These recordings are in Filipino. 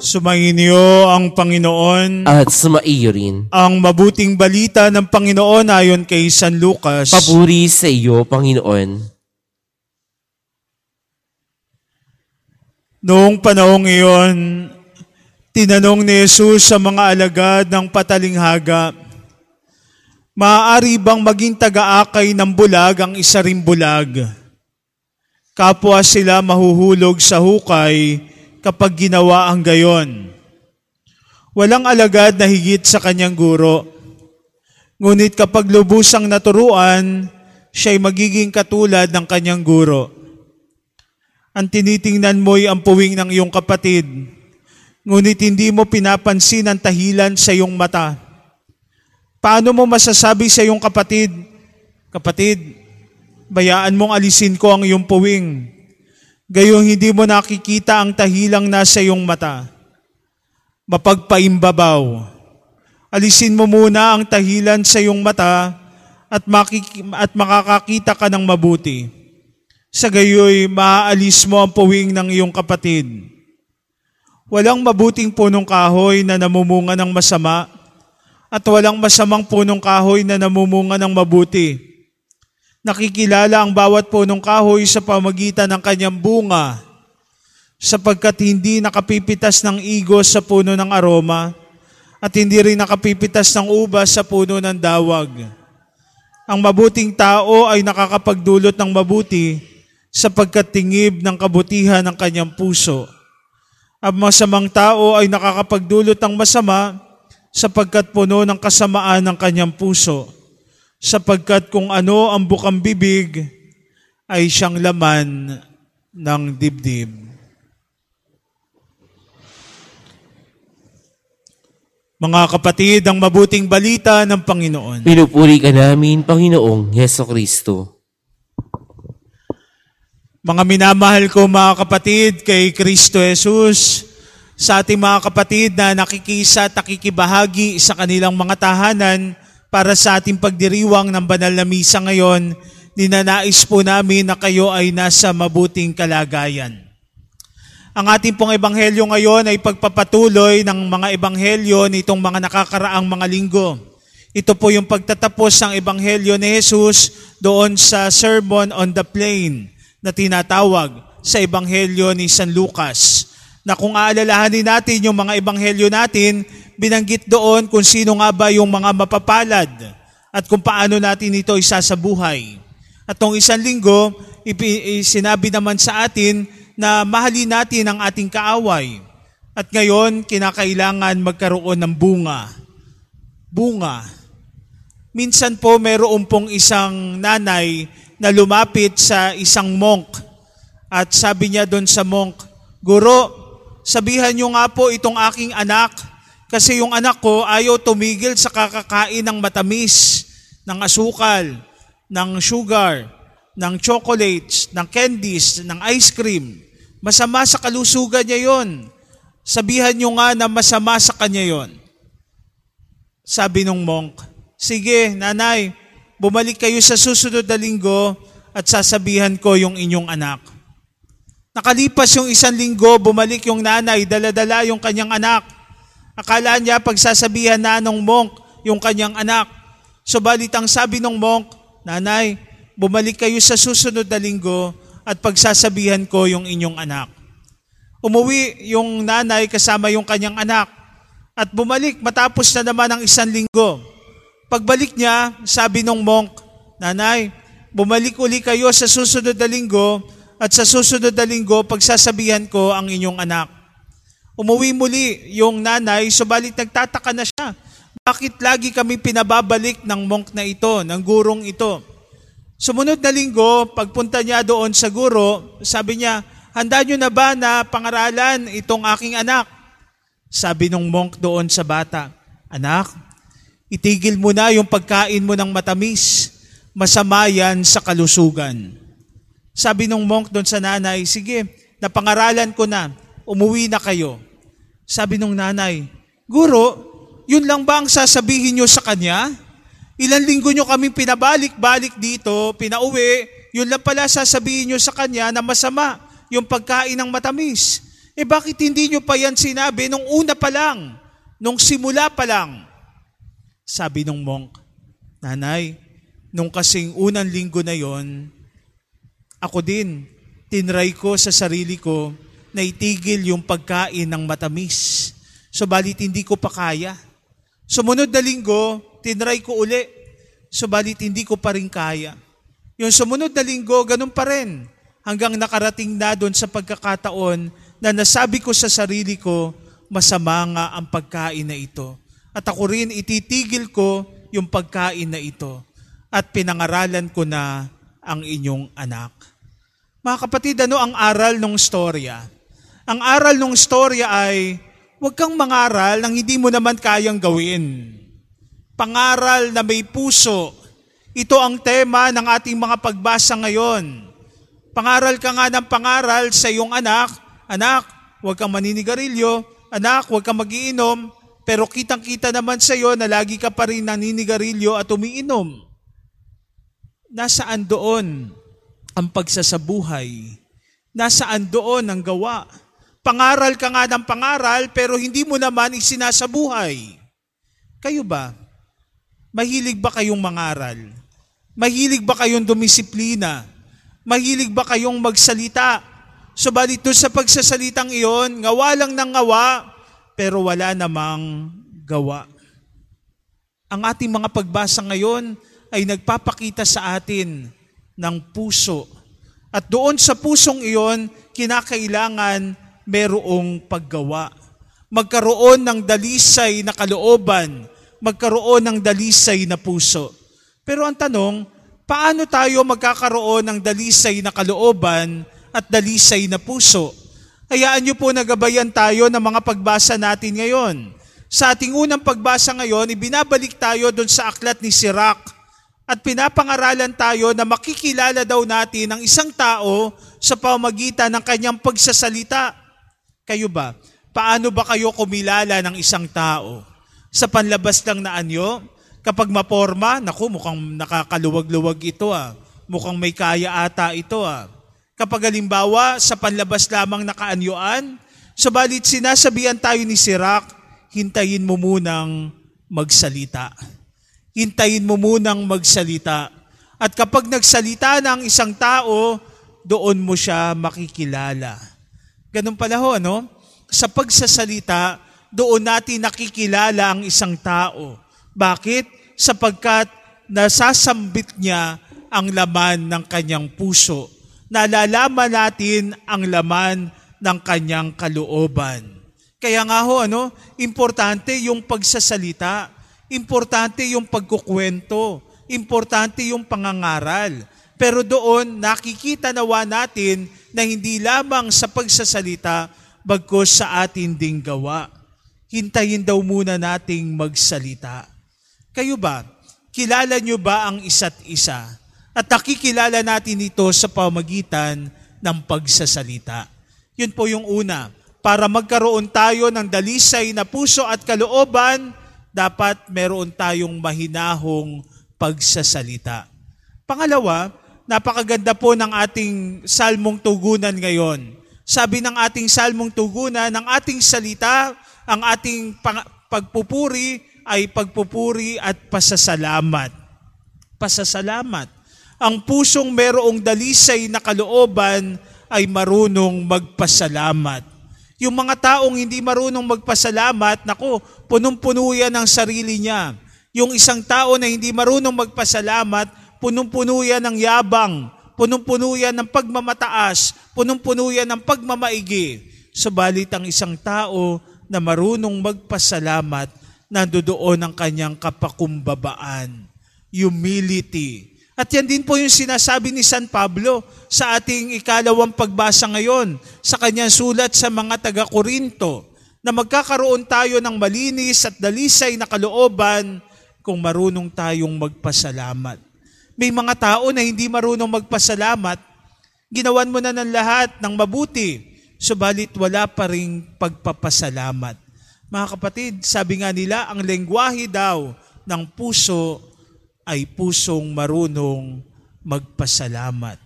Sumainyo ang Panginoon. At sumaiyo rin. Ang mabuting balita ng Panginoon ayon kay San Lucas. Papuri sa iyo, Panginoon. Noong panahong iyon, tinanong ni Jesus sa mga alagad ng patalinghaga, Maaari bang maging taga-akay ng bulag ang isa ring bulag? Kapwa sila mahuhulog sa hukay kapag ginawa ang gayon. Walang alagad na higit sa kanyang guro. Ngunit kapag lubusang naturuan, siya'y magiging katulad ng kanyang guro. Ang tinitingnan mo'y ang puwing ng iyong kapatid, ngunit hindi mo pinapansin ang tahilan sa iyong mata. Paano mo masasabi sa iyong kapatid, Kapatid, bayaan mong alisin ko ang iyong puwing Gayong hindi mo nakikita ang tahilang nasa iyong mata. Mapagpaimbabaw. Alisin mo muna ang tahilan sa iyong mata at, makik- at makakakita ka ng mabuti. Sa gayoy, maaalis mo ang puwing ng iyong kapatid. Walang mabuting punong kahoy na namumunga ng masama at walang masamang punong kahoy na namumunga ng mabuti Nakikilala ang bawat punong kahoy sa pamagitan ng kanyang bunga, sapagkat hindi nakapipitas ng igos sa puno ng aroma, at hindi rin nakapipitas ng ubas sa puno ng dawag. Ang mabuting tao ay nakakapagdulot ng mabuti sapagkat tingib ng kabutihan ng kanyang puso. Ang masamang tao ay nakakapagdulot ng masama sapagkat puno ng kasamaan ng kanyang puso sapagkat kung ano ang bukang bibig ay siyang laman ng dibdib. Mga kapatid, ang mabuting balita ng Panginoon. Pinupuri ka namin, Panginoong Yeso Kristo. Mga minamahal ko mga kapatid kay Kristo Jesus, sa ating mga kapatid na nakikisa at nakikibahagi sa kanilang mga tahanan, para sa ating pagdiriwang ng banal na misa ngayon, ninanais po namin na kayo ay nasa mabuting kalagayan. Ang ating pong ebanghelyo ngayon ay pagpapatuloy ng mga ebanghelyo nitong mga nakakaraang mga linggo. Ito po yung pagtatapos ng ebanghelyo ni Jesus doon sa Sermon on the Plain na tinatawag sa ebanghelyo ni San Lucas. Na kung aalalahanin natin yung mga ebanghelyo natin, binanggit doon kung sino nga ba yung mga mapapalad at kung paano natin ito isasabuhay. At tong isang linggo, sinabi naman sa atin na mahalin natin ang ating kaaway. At ngayon, kinakailangan magkaroon ng bunga. Bunga. Minsan po mayroon pong isang nanay na lumapit sa isang monk at sabi niya doon sa monk, Guro, sabihan niyo nga po itong aking anak kasi yung anak ko ayaw tumigil sa kakakain ng matamis, ng asukal, ng sugar, ng chocolates, ng candies, ng ice cream. Masama sa kalusugan niya yon. Sabihan niyo nga na masama sa kanya yon. Sabi nung monk, Sige, nanay, bumalik kayo sa susunod na linggo at sasabihan ko yung inyong anak. Nakalipas yung isang linggo, bumalik yung nanay, daladala yung kanyang anak. Akala niya pagsasabihan na ng monk yung kanyang anak. Subalit ang sabi ng monk, Nanay, bumalik kayo sa susunod na linggo at pagsasabihan ko yung inyong anak. Umuwi yung nanay kasama yung kanyang anak at bumalik matapos na naman ang isang linggo. Pagbalik niya, sabi ng monk, Nanay, bumalik uli kayo sa susunod na linggo at sa susunod na linggo pagsasabihan ko ang inyong anak. Umuwi muli yung nanay, subalit nagtataka na siya. Bakit lagi kami pinababalik ng monk na ito, ng gurong ito? Sumunod na linggo, pagpunta niya doon sa guro, sabi niya, handa niyo na ba na pangaralan itong aking anak? Sabi ng monk doon sa bata, Anak, itigil mo na yung pagkain mo ng matamis. Masama yan sa kalusugan. Sabi ng monk doon sa nanay, sige, napangaralan ko na, umuwi na kayo. Sabi nung nanay, Guro, yun lang ba ang sasabihin nyo sa kanya? Ilan linggo nyo kami pinabalik-balik dito, pinauwi, yun lang pala sasabihin nyo sa kanya na masama yung pagkain ng matamis. Eh bakit hindi nyo pa yan sinabi nung una pa lang, nung simula pa lang? Sabi nung monk, Nanay, nung kasing unang linggo na yon, ako din, tinry ko sa sarili ko na itigil yung pagkain ng matamis. Subalit hindi ko pa kaya. Sumunod na linggo, tinry ko uli. Subalit hindi ko pa rin kaya. Yung sumunod na linggo, ganun pa rin. Hanggang nakarating na doon sa pagkakataon na nasabi ko sa sarili ko, masama nga ang pagkain na ito. At ako rin ititigil ko yung pagkain na ito. At pinangaralan ko na ang inyong anak. Mga kapatid, ano ang aral ng storya? Ang aral ng storya ay, huwag kang mangaral nang hindi mo naman kayang gawin. Pangaral na may puso. Ito ang tema ng ating mga pagbasa ngayon. Pangaral ka nga ng pangaral sa iyong anak, anak, huwag kang maninigarilyo, anak, huwag kang magiinom, pero kitang-kita naman sa iyo na lagi ka pa rin naninigarilyo at umiinom. Nasaan doon ang pagsasabuhay? Nasaan doon ang gawa? Pangaral ka nga ng pangaral pero hindi mo naman isinasabuhay. Kayo ba? Mahilig ba kayong mangaral? Mahilig ba kayong dumisiplina? Mahilig ba kayong magsalita? Subalit doon sa pagsasalitang iyon, ngawa lang ng ngawa, pero wala namang gawa. Ang ating mga pagbasa ngayon ay nagpapakita sa atin ng puso. At doon sa pusong iyon, kinakailangan merong paggawa. Magkaroon ng dalisay na kalooban, magkaroon ng dalisay na puso. Pero ang tanong, paano tayo magkakaroon ng dalisay na kalooban at dalisay na puso? Hayaan niyo po nagabayan tayo ng mga pagbasa natin ngayon. Sa ating unang pagbasa ngayon, ibinabalik tayo doon sa aklat ni Sirach at pinapangaralan tayo na makikilala daw natin ang isang tao sa pamagitan ng kanyang pagsasalita. Kayo ba? Paano ba kayo kumilala ng isang tao? Sa panlabas lang na anyo? Kapag maporma, naku, mukhang nakakaluwag-luwag ito ah. Mukhang may kaya ata ito ah. Kapag halimbawa, sa panlabas lamang nakaanyuan, sabalit sinasabihan tayo ni Sirach, hintayin mo munang magsalita. Hintayin mo munang magsalita. At kapag nagsalita na ang isang tao, doon mo siya makikilala. Ganun pala ho, ano? Sa pagsasalita, doon natin nakikilala ang isang tao. Bakit? Sapagkat nasasambit niya ang laman ng kanyang puso. Nalalaman natin ang laman ng kanyang kalooban. Kaya nga ho, ano, importante yung pagsasalita, importante yung pagkukwento, importante yung pangangaral. Pero doon, nakikita nawa natin na hindi lamang sa pagsasalita, bagkos sa atin ding gawa. Hintayin daw muna nating magsalita. Kayo ba? Kilala nyo ba ang isa't isa? At nakikilala natin ito sa pamagitan ng pagsasalita. Yun po yung una. Para magkaroon tayo ng dalisay na puso at kalooban, dapat meron tayong mahinahong pagsasalita. Pangalawa, Napakaganda po ng ating salmong tugunan ngayon. Sabi ng ating salmong tugunan, ng ating salita, ang ating pagpupuri ay pagpupuri at pasasalamat. Pasasalamat. Ang pusong merong dalisay na kalooban ay marunong magpasalamat. Yung mga taong hindi marunong magpasalamat, nako, punong-puno yan ang sarili niya. Yung isang tao na hindi marunong magpasalamat, punong-puno yan ng yabang, punong-puno yan ng pagmamataas, punong-puno yan ng pagmamaigi. Subalit ang isang tao na marunong magpasalamat, nandoon ang kanyang kapakumbabaan, humility. At yan din po yung sinasabi ni San Pablo sa ating ikalawang pagbasa ngayon sa kanyang sulat sa mga taga-Korinto na magkakaroon tayo ng malinis at dalisay na kalooban kung marunong tayong magpasalamat. May mga tao na hindi marunong magpasalamat, ginawan mo na ng lahat ng mabuti, subalit wala pa ring pagpapasalamat. Mga kapatid, sabi nga nila, ang lengguwahe daw ng puso ay pusong marunong magpasalamat.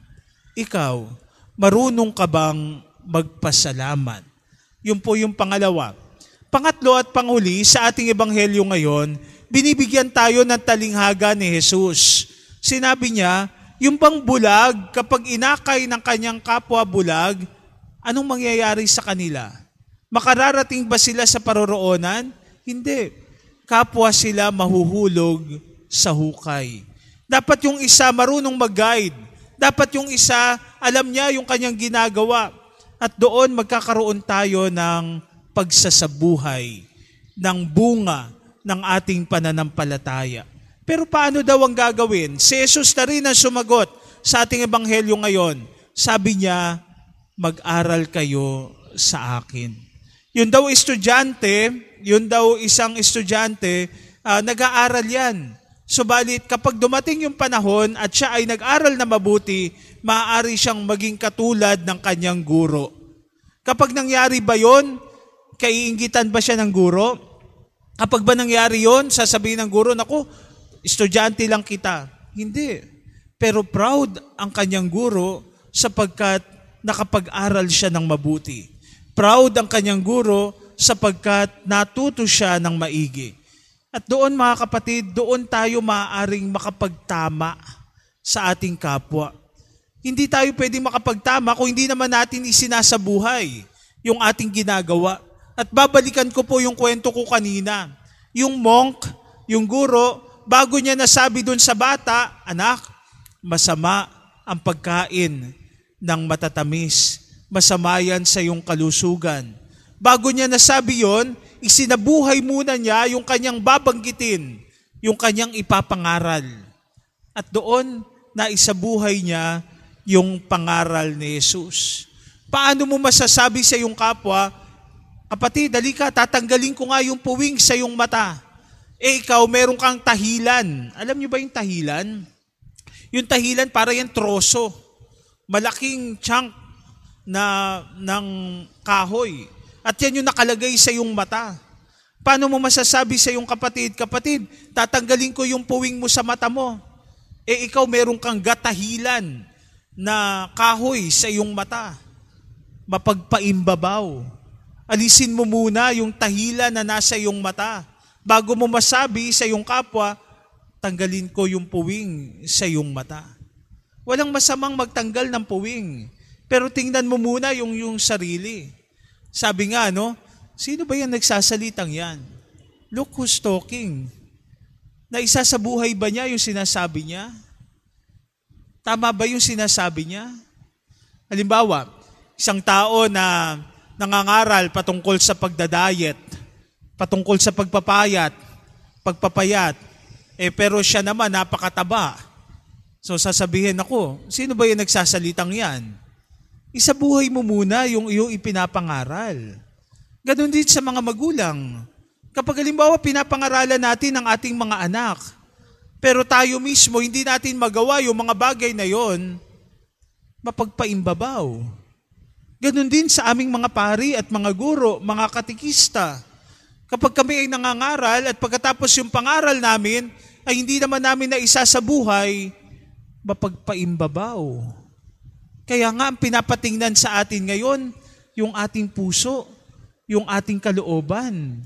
Ikaw, marunong ka bang magpasalamat? Yun po yung pangalawa. Pangatlo at panghuli, sa ating ebanghelyo ngayon, binibigyan tayo ng talinghaga ni Jesus. Sinabi niya, yung bang bulag, kapag inakay ng kanyang kapwa bulag, anong mangyayari sa kanila? Makararating ba sila sa paroroonan? Hindi. Kapwa sila mahuhulog sa hukay. Dapat yung isa marunong mag-guide. Dapat yung isa alam niya yung kanyang ginagawa. At doon magkakaroon tayo ng pagsasabuhay, ng bunga ng ating pananampalataya. Pero paano daw ang gagawin? Si Jesus na rin ang sumagot sa ating ebanghelyo ngayon. Sabi niya, mag-aral kayo sa akin. Yun daw estudyante, yun daw isang estudyante, uh, nag-aaral yan. Subalit kapag dumating yung panahon at siya ay nag-aral na mabuti, maaari siyang maging katulad ng kanyang guro. Kapag nangyari ba yon, kaiingitan ba siya ng guro? Kapag ba nangyari yon, sasabihin ng guro, naku, estudyante lang kita. Hindi. Pero proud ang kanyang guro sapagkat nakapag-aral siya ng mabuti. Proud ang kanyang guro sapagkat natuto siya ng maigi. At doon mga kapatid, doon tayo maaaring makapagtama sa ating kapwa. Hindi tayo pwedeng makapagtama kung hindi naman natin isinasabuhay yung ating ginagawa. At babalikan ko po yung kwento ko kanina. Yung monk, yung guro, bago niya nasabi doon sa bata, anak, masama ang pagkain ng matatamis. Masama yan sa iyong kalusugan. Bago niya nasabi yon, isinabuhay muna niya yung kanyang babanggitin, yung kanyang ipapangaral. At doon, na isabuhay niya yung pangaral ni Jesus. Paano mo masasabi sa iyong kapwa, kapatid, dali ka, tatanggalin ko nga yung puwing sa iyong mata. Eh ikaw, meron kang tahilan. Alam niyo ba yung tahilan? Yung tahilan para yung troso. Malaking chunk na ng kahoy. At yan yung nakalagay sa iyong mata. Paano mo masasabi sa iyong kapatid, kapatid, tatanggalin ko yung puwing mo sa mata mo. Eh ikaw meron kang gatahilan na kahoy sa iyong mata. Mapagpaimbabaw. Alisin mo muna yung tahilan na nasa iyong mata. Bago mo masabi sa iyong kapwa, tanggalin ko yung puwing sa iyong mata. Walang masamang magtanggal ng puwing. Pero tingnan mo muna yung, yung sarili. Sabi nga, no? Sino ba yan nagsasalitang yan? Look who's talking. Na isa sa buhay ba niya yung sinasabi niya? Tama ba yung sinasabi niya? Halimbawa, isang tao na nangangaral patungkol sa pagdadayet, patungkol sa pagpapayat, pagpapayat, eh pero siya naman napakataba. So sasabihin ako, sino ba yung nagsasalitang yan? Isabuhay mo muna yung iyong ipinapangaral. Ganon din sa mga magulang. Kapag halimbawa pinapangaralan natin ang ating mga anak, pero tayo mismo hindi natin magawa yung mga bagay na yon, mapagpaimbabaw. Ganon din sa aming mga pari at mga guro, mga katikista. Kapag kami ay nangangaral at pagkatapos yung pangaral namin ay hindi naman namin na isa sa buhay, mapagpaimbabaw. Kaya nga ang pinapatingnan sa atin ngayon, yung ating puso, yung ating kalooban.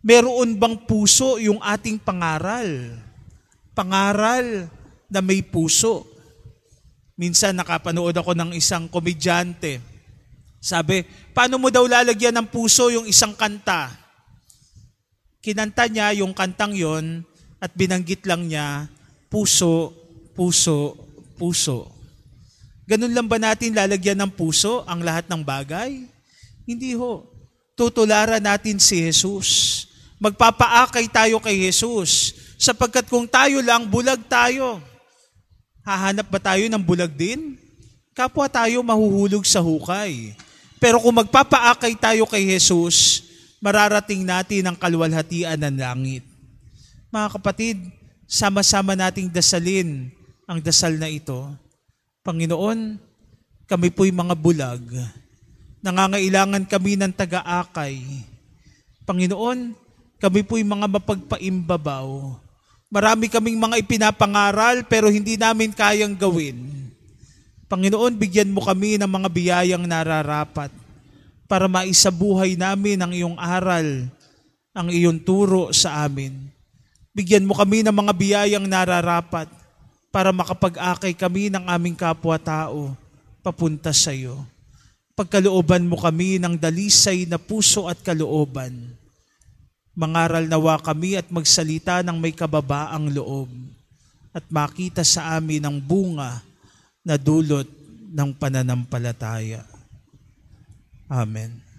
Meron bang puso yung ating pangaral? Pangaral na may puso. Minsan nakapanood ako ng isang komedyante. Sabi, paano mo daw lalagyan ng puso yung isang kanta? Kinanta niya yung kantang yon at binanggit lang niya, puso, puso, puso. Ganun lang ba natin lalagyan ng puso ang lahat ng bagay? Hindi ho. Tutularan natin si Jesus. Magpapaakay tayo kay Jesus. Sapagkat kung tayo lang, bulag tayo. Hahanap ba tayo ng bulag din? Kapwa tayo mahuhulog sa hukay. Pero kung magpapaakay tayo kay Jesus, mararating natin ang kalwalhatian ng langit. Mga kapatid, sama-sama nating dasalin ang dasal na ito Panginoon, kami po'y mga bulag. Nangangailangan kami ng taga-akay. Panginoon, kami po'y mga mapagpaimbabaw. Marami kaming mga ipinapangaral pero hindi namin kayang gawin. Panginoon, bigyan mo kami ng mga biyayang nararapat. para maisabuhay namin ang iyong aral, ang iyong turo sa amin. Bigyan mo kami ng mga biyayang nararapat para makapag-akay kami ng aming kapwa-tao papunta sa iyo. Pagkalooban mo kami ng dalisay na puso at kalooban. Mangaral nawa kami at magsalita ng may kababaang loob at makita sa amin ang bunga na dulot ng pananampalataya. Amen.